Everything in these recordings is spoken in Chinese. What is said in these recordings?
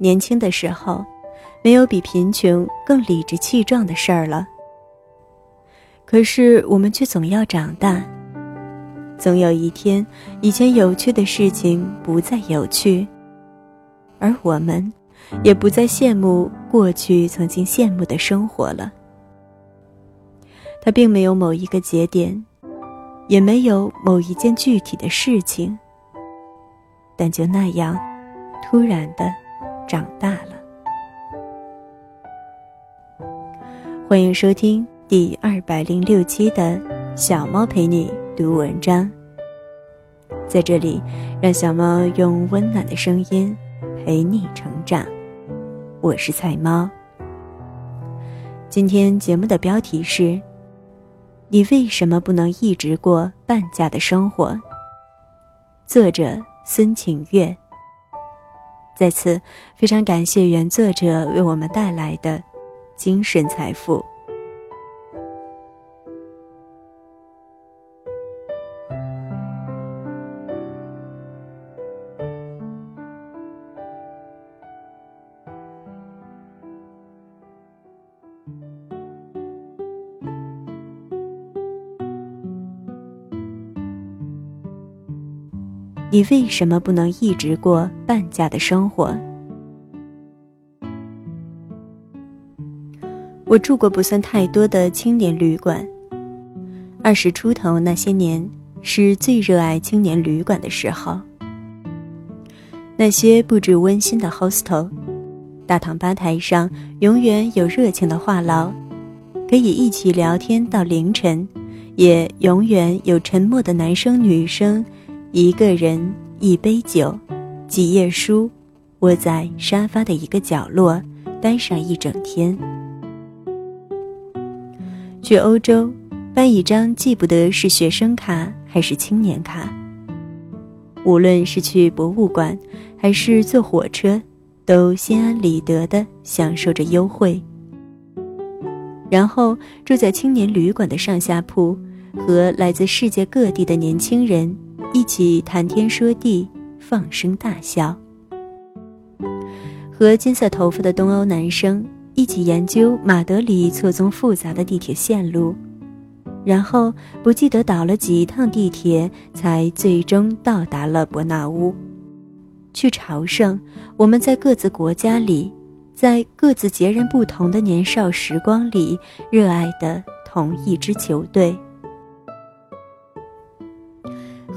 年轻的时候，没有比贫穷更理直气壮的事儿了。可是我们却总要长大，总有一天，以前有趣的事情不再有趣，而我们，也不再羡慕过去曾经羡慕的生活了。它并没有某一个节点，也没有某一件具体的事情，但就那样，突然的，长大了。欢迎收听。第二百零六期的小猫陪你读文章，在这里，让小猫用温暖的声音陪你成长。我是菜猫。今天节目的标题是：你为什么不能一直过半价的生活？作者孙晴月。在此，非常感谢原作者为我们带来的精神财富。你为什么不能一直过半价的生活？我住过不算太多的青年旅馆，二十出头那些年是最热爱青年旅馆的时候。那些布置温馨的 hostel，大堂吧台上永远有热情的话痨，可以一起聊天到凌晨，也永远有沉默的男生女生。一个人，一杯酒，几页书，窝在沙发的一个角落，待上一整天。去欧洲，办一张记不得是学生卡还是青年卡。无论是去博物馆，还是坐火车，都心安理得的享受着优惠。然后住在青年旅馆的上下铺，和来自世界各地的年轻人。一起谈天说地，放声大笑。和金色头发的东欧男生一起研究马德里错综复杂的地铁线路，然后不记得倒了几趟地铁，才最终到达了伯纳乌。去朝圣，我们在各自国家里，在各自截然不同的年少时光里，热爱的同一支球队。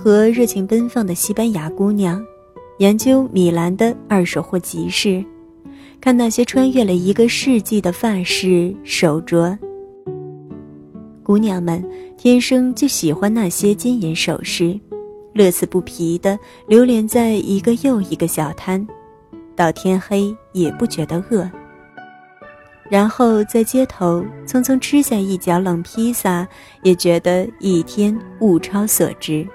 和热情奔放的西班牙姑娘，研究米兰的二手货集市，看那些穿越了一个世纪的发饰手镯。姑娘们天生就喜欢那些金银首饰，乐此不疲地流连在一个又一个小摊，到天黑也不觉得饿。然后在街头匆匆吃下一角冷披萨，也觉得一天物超所值。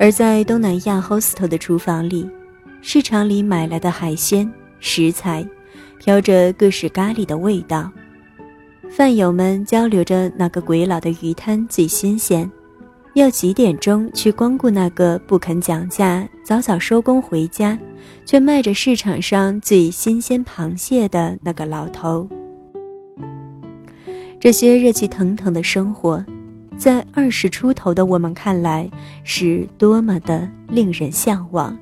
而在东南亚 hostel 的厨房里，市场里买来的海鲜食材，飘着各式咖喱的味道。饭友们交流着哪个鬼佬的鱼摊最新鲜，要几点钟去光顾那个不肯讲价、早早收工回家，却卖着市场上最新鲜螃蟹的那个老头。这些热气腾腾的生活。在二十出头的我们看来，是多么的令人向往，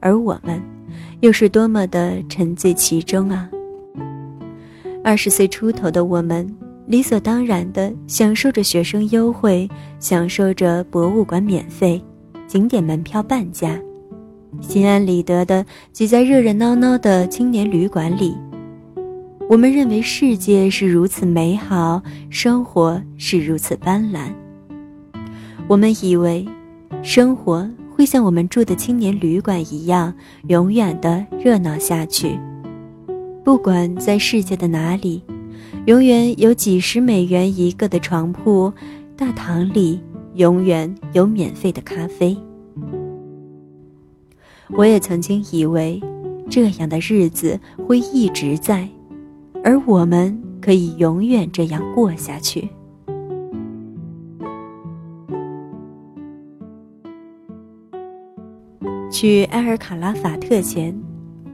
而我们，又是多么的沉醉其中啊！二十岁出头的我们，理所当然的享受着学生优惠，享受着博物馆免费，景点门票半价，心安理得的挤在热热闹闹的青年旅馆里。我们认为世界是如此美好，生活是如此斑斓。我们以为，生活会像我们住的青年旅馆一样，永远的热闹下去。不管在世界的哪里，永远有几十美元一个的床铺，大堂里永远有免费的咖啡。我也曾经以为，这样的日子会一直在。而我们可以永远这样过下去。去埃尔卡拉法特前，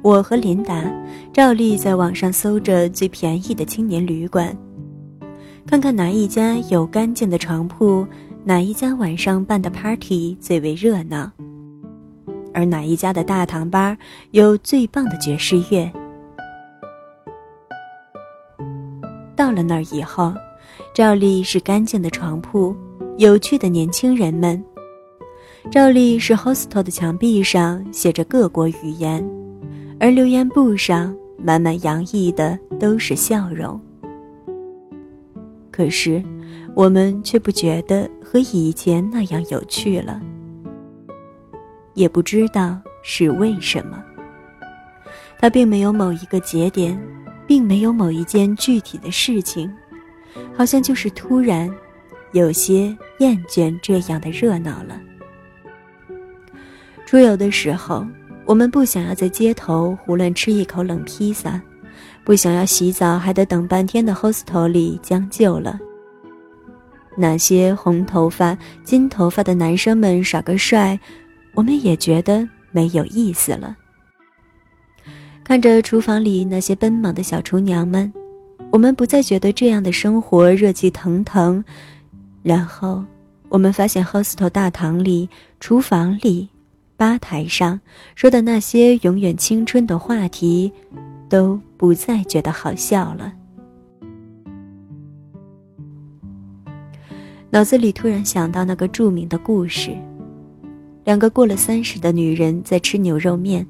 我和琳达照例在网上搜着最便宜的青年旅馆，看看哪一家有干净的床铺，哪一家晚上办的 party 最为热闹，而哪一家的大堂吧有最棒的爵士乐。到了那儿以后，照例是干净的床铺，有趣的年轻人们。照例是 hostel 的墙壁上写着各国语言，而留言簿上满满洋溢的都是笑容。可是，我们却不觉得和以前那样有趣了，也不知道是为什么。它并没有某一个节点，并没有某一件具体的事情，好像就是突然，有些厌倦这样的热闹了。出游的时候，我们不想要在街头胡乱吃一口冷披萨，不想要洗澡还得等半天的 hostel 里将就了。那些红头发、金头发的男生们耍个帅，我们也觉得没有意思了。看着厨房里那些奔忙的小厨娘们，我们不再觉得这样的生活热气腾腾。然后，我们发现 hostel 大堂里、厨房里。吧台上说的那些永远青春的话题，都不再觉得好笑了。脑子里突然想到那个著名的故事：两个过了三十的女人在吃牛肉面，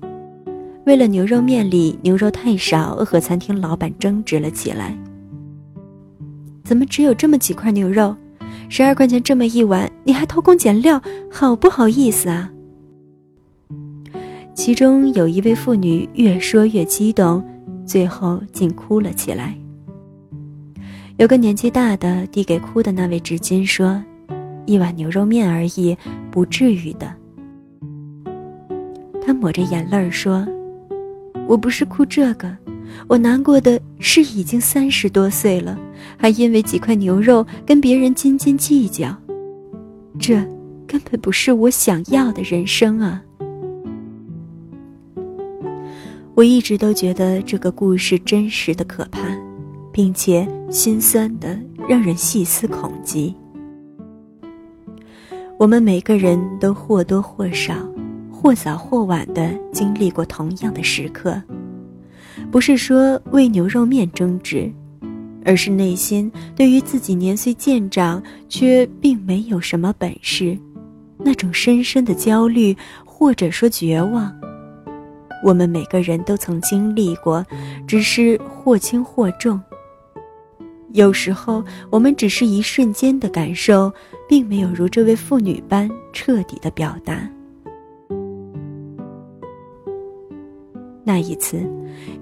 为了牛肉面里牛肉太少，和餐厅老板争执了起来。怎么只有这么几块牛肉？十二块钱这么一碗，你还偷工减料，好不好意思啊？其中有一位妇女越说越激动，最后竟哭了起来。有个年纪大的递给哭的那位纸巾说：“一碗牛肉面而已，不至于的。”他抹着眼泪说：“我不是哭这个，我难过的是已经三十多岁了，还因为几块牛肉跟别人斤斤计较，这根本不是我想要的人生啊！”我一直都觉得这个故事真实的可怕，并且心酸的让人细思恐极。我们每个人都或多或少、或早或晚的经历过同样的时刻，不是说为牛肉面争执，而是内心对于自己年岁渐长却并没有什么本事，那种深深的焦虑或者说绝望。我们每个人都曾经历过，只是或轻或重。有时候，我们只是一瞬间的感受，并没有如这位妇女般彻底的表达。那一次，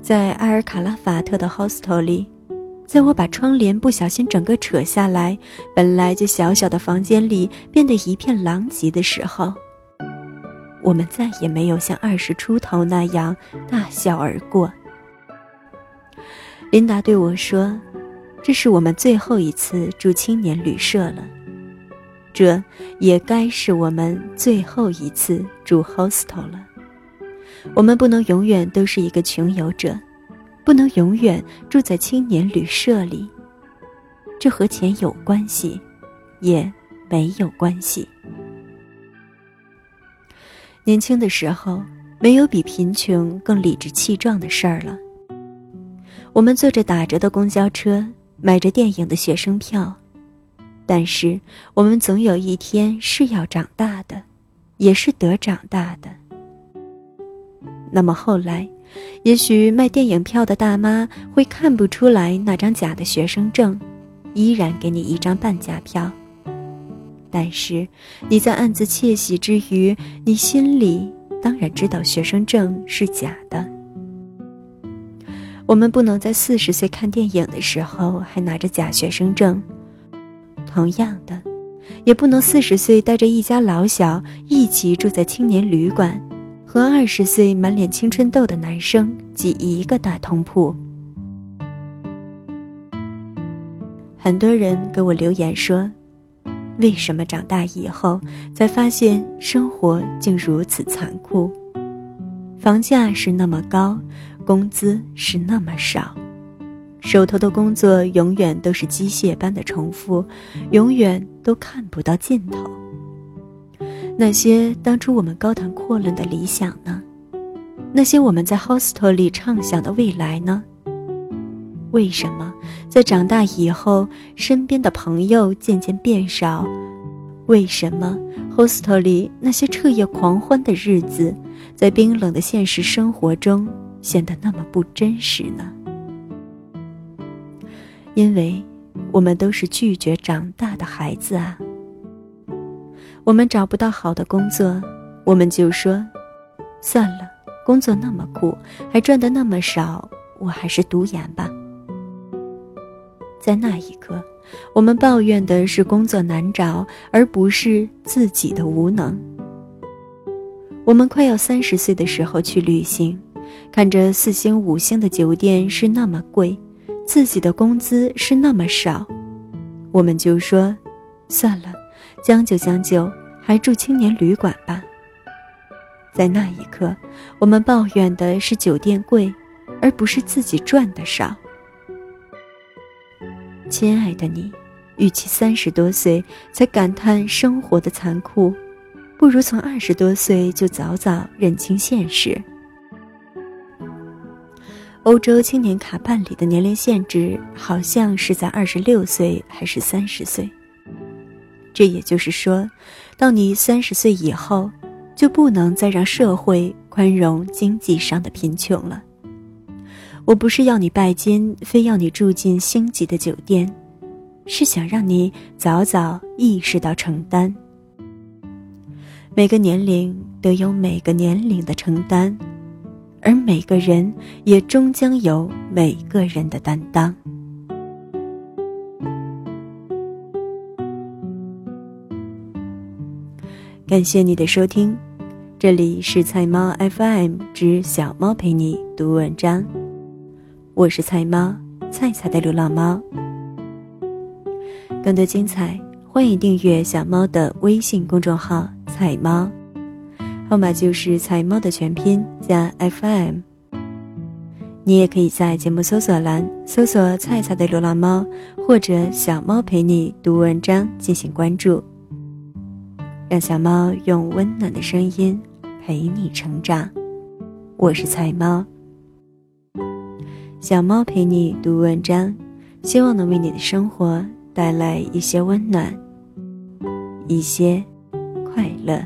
在埃尔卡拉法特的 hostel 里，在我把窗帘不小心整个扯下来，本来就小小的房间里变得一片狼藉的时候。我们再也没有像二十出头那样大笑而过。琳达对我说：“这是我们最后一次住青年旅社了，这也该是我们最后一次住 hostel 了。我们不能永远都是一个穷游者，不能永远住在青年旅社里。这和钱有关系，也没有关系。”年轻的时候，没有比贫穷更理直气壮的事儿了。我们坐着打折的公交车，买着电影的学生票，但是我们总有一天是要长大的，也是得长大的。那么后来，也许卖电影票的大妈会看不出来那张假的学生证，依然给你一张半价票。但是，你在暗自窃喜之余，你心里当然知道学生证是假的。我们不能在四十岁看电影的时候还拿着假学生证，同样的，也不能四十岁带着一家老小一起住在青年旅馆，和二十岁满脸青春痘的男生挤一个大通铺。很多人给我留言说。为什么长大以后才发现生活竟如此残酷？房价是那么高，工资是那么少，手头的工作永远都是机械般的重复，永远都看不到尽头。那些当初我们高谈阔论的理想呢？那些我们在 hostel 里畅想的未来呢？为什么在长大以后，身边的朋友渐渐变少？为什么 hostel 里那些彻夜狂欢的日子，在冰冷的现实生活中显得那么不真实呢？因为，我们都是拒绝长大的孩子啊。我们找不到好的工作，我们就说，算了，工作那么苦，还赚得那么少，我还是读研吧。在那一刻，我们抱怨的是工作难找，而不是自己的无能。我们快要三十岁的时候去旅行，看着四星五星的酒店是那么贵，自己的工资是那么少，我们就说，算了，将就将就，还住青年旅馆吧。在那一刻，我们抱怨的是酒店贵，而不是自己赚的少。亲爱的你，与其三十多岁才感叹生活的残酷，不如从二十多岁就早早认清现实。欧洲青年卡办理的年龄限制好像是在二十六岁还是三十岁？这也就是说，到你三十岁以后，就不能再让社会宽容经济上的贫穷了。我不是要你拜金，非要你住进星级的酒店，是想让你早早意识到承担。每个年龄都有每个年龄的承担，而每个人也终将有每个人的担当。感谢你的收听，这里是菜猫 FM 之小猫陪你读文章。我是菜猫，菜菜的流浪猫。更多精彩，欢迎订阅小猫的微信公众号“菜猫”，号码就是“菜猫”的全拼加 FM。你也可以在节目搜索栏搜索“菜菜的流浪猫”或者“小猫陪你读文章”进行关注，让小猫用温暖的声音陪你成长。我是菜猫。小猫陪你读文章，希望能为你的生活带来一些温暖，一些快乐。